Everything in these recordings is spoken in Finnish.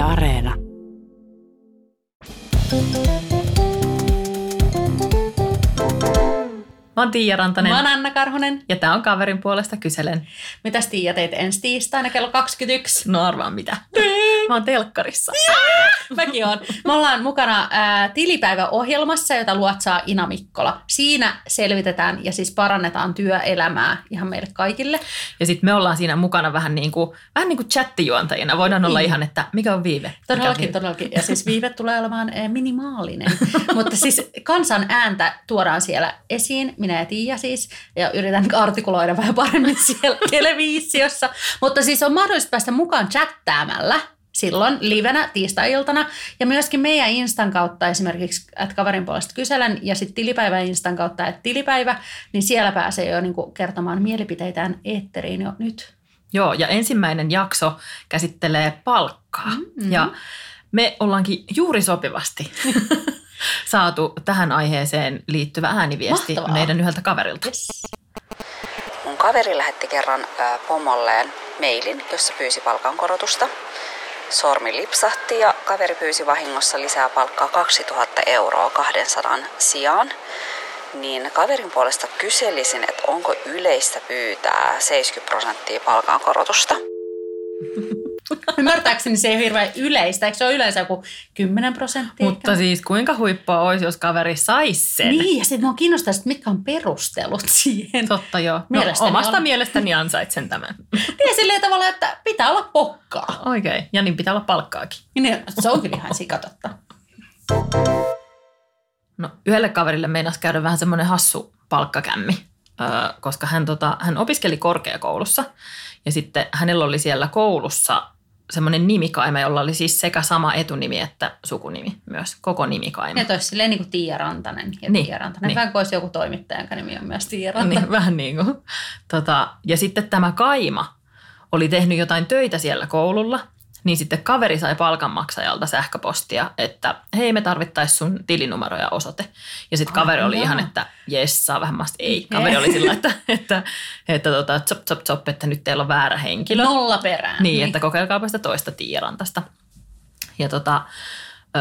Yle Areena. Mä oon Tiia Rantanen Mä oon Anna Karhonen. ja tää on kaverin puolesta kyselen. Mitäs Tiia teit ensi tiistaina kello 21? No arvaa mitä. Mä oon telkkarissa. Mäkin oon. Me ollaan mukana ää, tilipäiväohjelmassa, jota luotsaa Ina Mikkola. Siinä selvitetään ja siis parannetaan työelämää ihan meille kaikille. Ja sitten me ollaan siinä mukana vähän niin kuin, vähän niin kuin chattijuontajina. Voidaan olla Niin. ihan, että mikä on viive? Mikä on Todellakin, viive? todellakin. Ja siis viive tulee olemaan minimaalinen. Mutta siis kansan ääntä tuodaan siellä esiin, minä ja Tiia siis, ja yritän artikuloida vähän paremmin siellä televisiossa. Mutta siis on mahdollista päästä mukaan chattäämällä silloin livenä tiistai-iltana ja myöskin meidän Instan kautta esimerkiksi että kaverin puolesta kyselen ja sitten tilipäivä Instan kautta että tilipäivä, niin siellä pääsee jo niinku kertomaan mielipiteitään eetteriin jo nyt. Joo, ja ensimmäinen jakso käsittelee palkkaa. Mm-hmm. Ja me ollaankin juuri sopivasti saatu tähän aiheeseen liittyvä ääniviesti Mahtavaa. meidän yhdeltä kaverilta. Yes. Mun kaveri lähetti kerran ää, pomolleen mailin, jossa pyysi palkankorotusta. Sormi lipsahti ja kaveri pyysi vahingossa lisää palkkaa 2000 euroa 200 sijaan. Niin kaverin puolesta kyselisin, että onko yleistä pyytää 70 prosenttia palkankorotusta. Ymmärtääkseni se ei ole hirveän yleistä. Eikö se ole yleensä joku 10 prosenttia? Mutta siis kuinka huippua olisi, jos kaveri saisi sen? Niin, ja sitten mua kiinnostaa, että mitkä on perustelut siihen. Totta joo. No, Mielestäni omasta on. mielestäni ansaitsen tämän. Niin, silleen tavalla, että pitää olla pokkaa. Oikein. Ja niin pitää olla palkkaakin. Niin, se on kyllä ihan sikatotta. No yhdelle kaverille meinas käydä vähän semmoinen hassu palkkakämmi, öö, koska hän, tota, hän opiskeli korkeakoulussa ja sitten hänellä oli siellä koulussa semmoinen nimikaima, jolla oli siis sekä sama etunimi että sukunimi myös, koko nimikaima. Että olisi silleen niin kuin Tiia Rantanen ja Niin, Tiia Rantanen. Niin. Vähän kuin olisi joku toimittaja, jonka nimi on myös Tiia Rantanen. Niin, vähän niin kuin. Tota, ja sitten tämä Kaima oli tehnyt jotain töitä siellä koululla, niin sitten kaveri sai palkanmaksajalta sähköpostia, että hei me tarvittaisiin sun tilinumero ja osoite. Ja sitten kaveri oli ihan, että jes, saa vähän masti. Ei, kaveri oli sillä, että, että, että tota, tsop, tsop, tsop, että nyt teillä on väärä henkilö. Nolla perään. Niin, että kokeilkaapa sitä toista Tiirantasta. Ja tota, ö,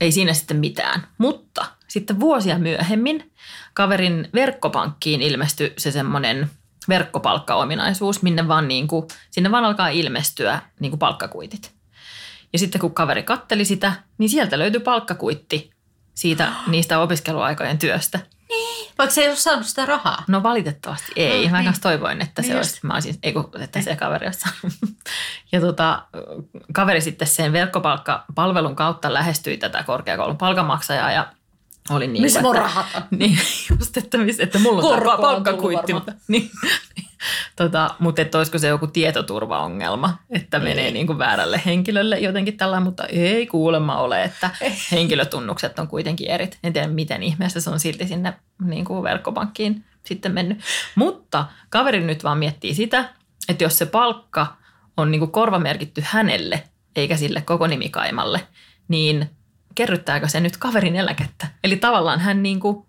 ei siinä sitten mitään. Mutta sitten vuosia myöhemmin kaverin verkkopankkiin ilmestyi se semmoinen verkkopalkkaominaisuus, minne vaan niin kuin, sinne vaan alkaa ilmestyä niin kuin palkkakuitit. Ja sitten kun kaveri katteli sitä, niin sieltä löytyi palkkakuitti siitä niistä opiskeluaikojen työstä. Vaikka se ei ole saanut sitä rahaa. No valitettavasti ei. No, Mä niin. kanssa toivoin, että se Niin olisi, mä olisin, ei kun, että se kaveri olisi saanut. Ja tota, kaveri sitten sen verkkopalvelun kautta lähestyi tätä korkeakoulun palkanmaksajaa ja oli niin Missä mun rahat? Niin, just, että, missä, että mulla on tullut palkkakuitti. Mutta, niin, tota, mutta että olisiko se joku tietoturvaongelma, että menee Ei. niin kuin väärälle henkilölle jotenkin tällä, mutta ei kuulemma ole, että henkilötunnukset on kuitenkin erit. En tiedä, miten ihmeessä se on silti sinne niin kuin verkkopankkiin sitten mennyt. Mutta kaveri nyt vaan miettii sitä, että jos se palkka on niin kuin korvamerkitty hänelle, eikä sille koko nimikaimalle, niin kerryttääkö se nyt kaverin eläkettä? Eli tavallaan hän niin kuin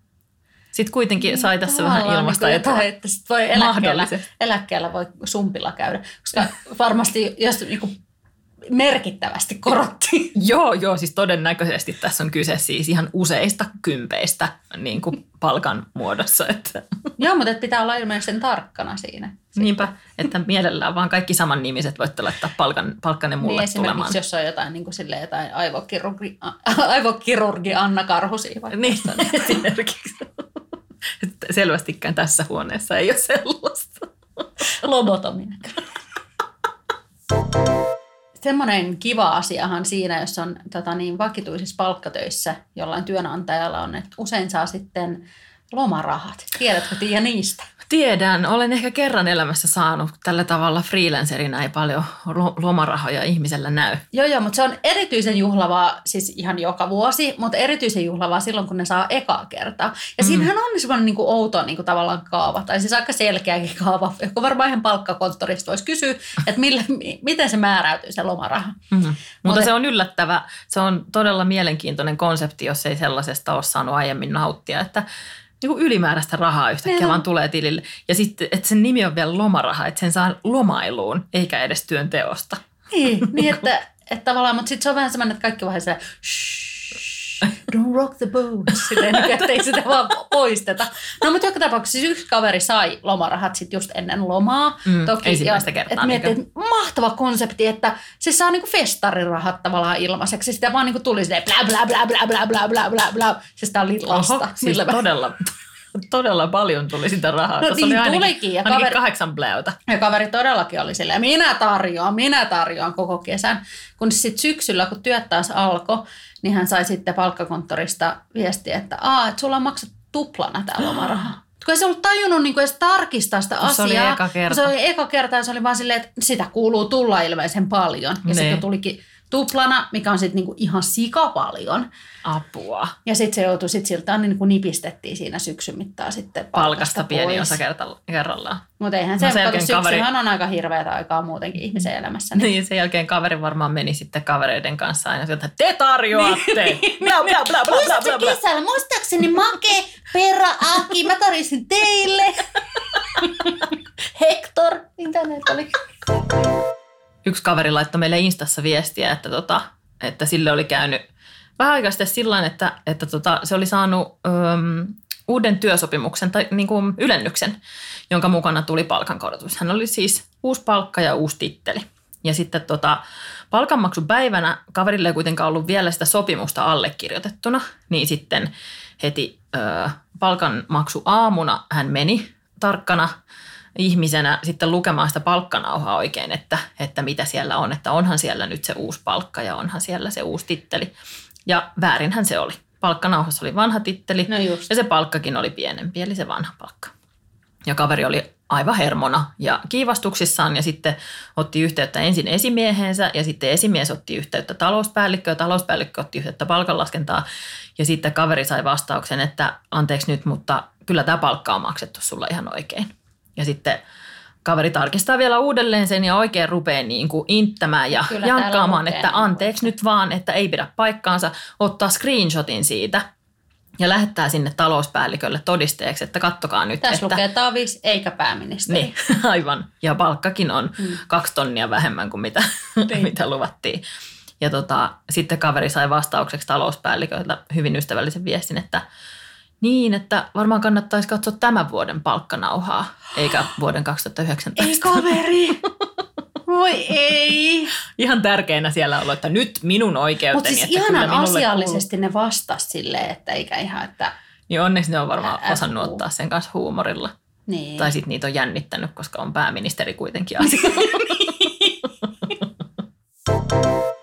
sitten kuitenkin sai tässä vähän ilmasta niin jotain, että sit voi eläkkeellä, eläkkeellä voi sumpilla käydä. Koska varmasti jos niin kuin merkittävästi korotti. Joo, joo, siis todennäköisesti tässä on kyse siis ihan useista kympeistä niin kuin palkan muodossa. Että, Joo, mutta et pitää olla ilmeisen tarkkana siinä. niinpä, että mielellään vaan kaikki saman nimiset voitte laittaa palkan, palkkanne mulle niin tulemaan. esimerkiksi jos on jotain, niin kuin silleen, jotain aivokirurgi, aivokirurgi Anna Karhusia vaikka. Niin, esimerkiksi. Että Selvästikään tässä huoneessa ei ole sellaista. Lobotomia. Semmoinen kiva asiahan siinä, jos on tota niin, vakituisissa palkkatöissä jollain työnantajalla on, että usein saa sitten lomarahat. Tiedätkö Tiia niistä? Tiedän, olen ehkä kerran elämässä saanut tällä tavalla freelancerina ei paljon lo- lomarahoja ihmisellä näy. Joo, joo, mutta se on erityisen juhlavaa, siis ihan joka vuosi, mutta erityisen juhlavaa silloin, kun ne saa ekaa kertaa. Ja mm. siinähän on semmoinen niin outo niin kuin tavallaan kaava, tai siis aika selkeäkin kaava, joka varmaan ihan palkkakonttorista voisi kysyä, että millä, mi- miten se määräytyy se lomaraha. Mm-hmm. Mutta Mutta- se on yllättävä, se on todella mielenkiintoinen konsepti, jos ei sellaisesta ole saanut aiemmin nauttia, että niin ylimääräistä rahaa yhtäkkiä vaan tulee tilille. Ja sitten, että sen nimi on vielä lomaraha, että sen saa lomailuun, eikä edes työnteosta. Niin, niin että että tavallaan, mutta sitten se on vähän semmoinen, että kaikki vähän sellainen, "Shh, don't rock the boat, silleen, että ei sitä vaan poisteta. No mutta joka tapauksessa siis yksi kaveri sai lomarahat sitten just ennen lomaa. Mm, ensimmäistä kertaa, Että miettii, että mahtava konsepti, että se saa niinku festarirahat tavallaan ilmaiseksi. Sitä vaan niinku tuli silleen blä blä blä blä blä blä blä blä blä. Se sitä oli lasta. Oho, siis todella, todella paljon tuli sitä rahaa. No Tuossa niin oli ainakin, tulikin, ja kaveri- kahdeksan bläytä. Ja kaveri todellakin oli silleen, minä tarjoan, minä tarjoan koko kesän. Kun sitten syksyllä, kun työt taas alkoi, niin hän sai sitten palkkakonttorista viestiä, että Aa, että sulla on maksettu tuplana tämä lomaraha. Kun ei se ollut tajunnut niin edes tarkistaa sitä Kun se oli asiaa. eka kerta. Se oli eka kerta ja se oli vaan silleen, että sitä kuuluu tulla ilmeisen paljon. Ja Niin. sitten tulikin tuplana, mikä on sitten niinku ihan sikapaljon. Apua. Ja sitten se joutui sitten siltä niin kuin nipistettiin siinä syksyn mittaan sitten Palkasta pieni pois. osa kerrallaan. Mutta eihän No se, sen no jälkeen syksyhän kaveri- on aika hirveätä aikaa muutenkin ihmisen elämässä. Niin. Niin, sen jälkeen kaveri varmaan meni sitten kavereiden kanssa aina sieltä, te tarjoatte. Bla, bla, bla, bla, bla, bla, bla. kesällä, muistaakseni Make, Perra, Aki, mä tarjosin teille. Hector, mitä näitä oli? Yksi kaveri laittoi meille Instassa viestiä, että, tota, että sille oli käynyt vähän aikaa sitten sillä että, että tota, se oli saanut öm, uuden työsopimuksen tai niin kuin ylennyksen, jonka mukana tuli palkankorotus. Hän oli siis uusi palkka ja uusi titteli. Ja sitten tota, palkanmaksupäivänä kaverille ei kuitenkaan ollut vielä sitä sopimusta allekirjoitettuna, niin sitten heti ö, palkanmaksu aamuna hän meni tarkkana ihmisenä sitten lukemaan sitä palkkanauhaa oikein, että, että mitä siellä on, että onhan siellä nyt se uusi palkka ja onhan siellä se uusi titteli. Ja väärinhän se oli. Palkkanauhassa oli vanha titteli No just. ja se palkkakin oli pienempi, eli se vanha palkka. Ja kaveri oli aivan hermona ja kiivastuksissaan ja sitten otti yhteyttä ensin esimieheensä ja sitten esimies otti yhteyttä talouspäällikköön, talouspäällikkö otti yhteyttä palkanlaskentaa ja sitten kaveri sai vastauksen, että anteeksi nyt, mutta kyllä tämä palkka on maksettu sulla ihan oikein. Ja sitten kaveri tarkistaa vielä uudelleen sen ja oikein rupeaa niin kuin inttämään ja Kyllä jankkaamaan, että anteeksi nyt vaan, että ei pidä paikkaansa, ottaa screenshotin siitä ja lähettää sinne talouspäällikölle todisteeksi, että kattokaa nyt, Tässä että lukee Tavis eikä pääministeri. niin, aivan. Ja palkkakin on mm. kaksi tonnia vähemmän kuin mitä, Niin. mitä luvattiin. Ja tota, sitten kaveri sai vastaukseksi talouspäälliköltä hyvin ystävällisen viestin, että niin, että varmaan kannattaisi katsoa tämän vuoden palkkanauhaa, eikä vuoden 2019. Ei kaveri. Voi ei. Ihan tärkeänä siellä ollut, että nyt minun oikeuteni. Mutta siis että ihanan asiallisesti ne vastas silleen, että eikä ihan, että Kuuluu. Niin onneksi ne on varmaan Ä- osannut ottaa sen kanssa huumorilla. niin. Tai sitten niitä on jännittänyt, koska on pääministeri kuitenkin asia.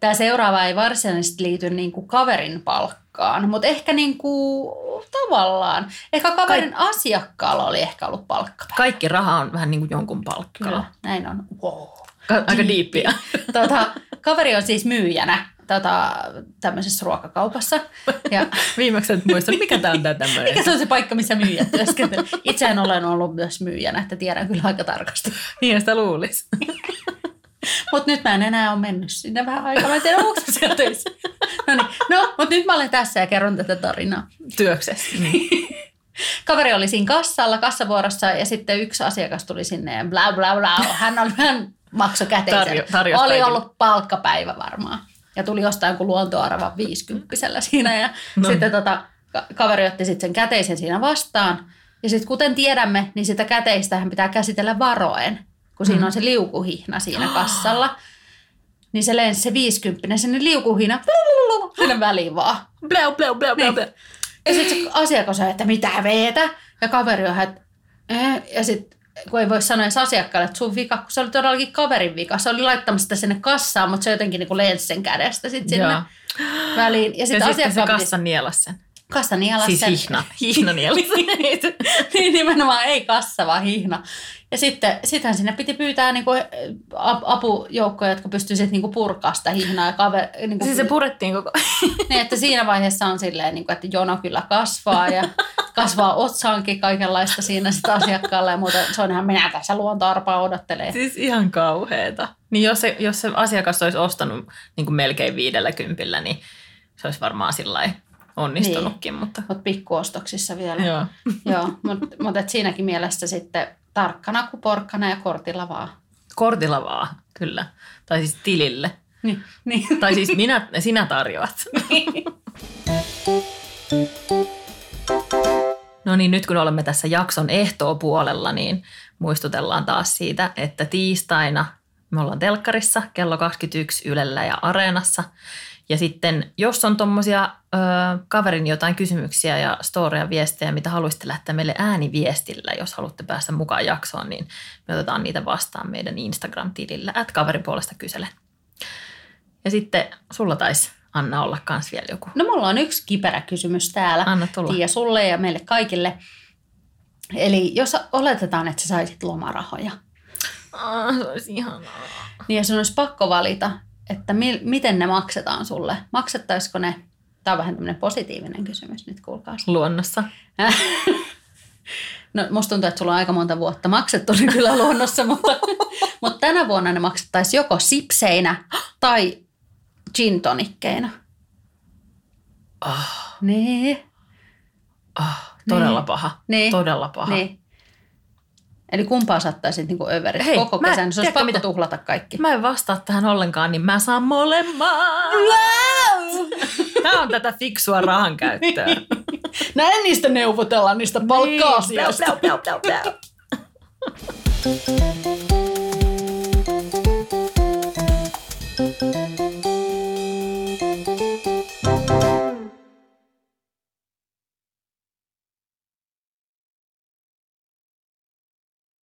Tämä seuraava ei varsinaisesti liity niin kuin kaverin palkkaan, mutta ehkä niin kuin tavallaan. Ehkä kaverin asiakkaalla oli ehkä ollut palkka. Kaikki raha on vähän niin kuin jonkun palkkaa. Kyllä, näin on. Wow. Ka- Aika diippiä. Tota, kaveri on siis myyjänä tota, tämmöisessä ruokakaupassa. Ja Viimeksi et muista, mikä tämä on tämä tämmöinen. mikä se on se paikka, missä myyjät työskentelee? Itsehän olen ollut myös myyjänä, että tiedän kyllä aika tarkasti. Niin sitä luulisi. Mutta nyt mä en enää ole mennyt sinne vähän aikaa. Mä en tiedä, onko se siellä töissä. No niin, no, mutta nyt mä olen tässä ja kerron tätä tarinaa. Työksessä. Niin. Kaveri oli siinä kassalla, kassavuorossa ja sitten yksi asiakas tuli sinne ja bla bla bla. Hän, on, hän maksoi käteisen. Tarjo- oli ollut palkkapäivä varmaan. Ja tuli jostain kuin luontoarava 50 siinä ja No. no. sitten tota, ka- kaveri otti sitten sen käteisen siinä vastaan. Ja sitten kuten tiedämme, niin sitä käteistähän pitää käsitellä varoen, kun siinä on se liukuhihna siinä kassalla. Niin se lensi se 50 sinne liukuhihna sinne väliin vaan. Bläu, bläu, bläu, bläu, bläu. Ja sitten se asiakas on, että mitä veetä. Ja kaveri on, että eh. ja sitten kun ei voi sanoa edes asiakkaalle, että sun vika, kun se oli todellakin kaverin vika. Se oli laittamassa sitä sinne kassaan, mutta se jotenkin niin lensi sen kädestä sitten sinne Joo. väliin. Ja Ja sitten se kassa nielas sen. kassa nielas Siis sen. hihna. Hihna nielas sen. niin nimenomaan ei kassa, vaan hihna. Ja sitten sittenhän sinne piti pyytää niinku ap- apujoukkoja, jotka pystyisivät niinku purkaa sitä hihnaa. Ja kaver, niinku, Siis se purettiin koko... niin, että siinä vaiheessa on silleen, niinku, että jono kyllä kasvaa ja kasvaa otsaankin kaikenlaista siinä sitä asiakkaalle ja muuta. Se on ihan minä tässä luontoarpaa odottelee. Siis ihan kauheeta. Niin jos se, jos se asiakas olisi ostanut niin kuin melkein viidellä kympillä, niin se olisi varmaan sillä onnistunutkin, niin. mutta Mutta pikkuostoksissa vielä. joo. Joo, mutta mut et siinäkin mielessä sitten tarkkana kuin porkkana ja kortilla vaan. Kortilla vaan, kyllä. Tai siis tilille. Niin, niin. Tai siis minä, sinä tarjoat. No niin, nyt kun olemme tässä jakson ehtoopuolella, niin muistutellaan taas siitä, että tiistaina me ollaan telkkarissa kello 21 Ylellä ja Areenassa. Ja sitten, jos on tuommoisia kaverin jotain kysymyksiä ja storeja, viestejä, mitä haluaisitte lähteä meille ääniviestillä, jos haluatte päästä mukaan jaksoon, niin me otetaan niitä vastaan meidän Instagram-tilillä, että kaverin puolesta kysele. Ja sitten sulla taisi Anna olla kans vielä joku. No mulla on yksi kiperä kysymys täällä. Anna tulla. Tiia sulle ja meille kaikille. Eli jos oletetaan, että sä saisit lomarahoja, Ah, se olisi ihanaa. niin ja sun olisi pakko valita, että mi- miten ne maksetaan sulle. Maksettaisiko ne, tämä on vähän tämmöinen positiivinen kysymys nyt, kuulkaa. Luonnossa. No musta tuntuu, että sulla on aika monta vuotta maksettu niin kyllä luonnossa, mutta, mutta tänä vuonna ne maksettaisiin joko sipseinä tai gin tonikkeina. Ah, Niin. ah, todella Niin. paha. Niin. Todella paha. Niin. Eli kumpaa saattaisit niin överit Hei, koko mä- kesän, niin se olisi tiedätkö pakko mitä? tuhlata kaikki. Mä en vastaa tähän ollenkaan, niin mä saan molemmat. Tämä on tätä fiksua rahan käyttöä. Näin niistä neuvotellaan, niistä palkka-asioista. Niin, pläu, pläu, pläu, pläu.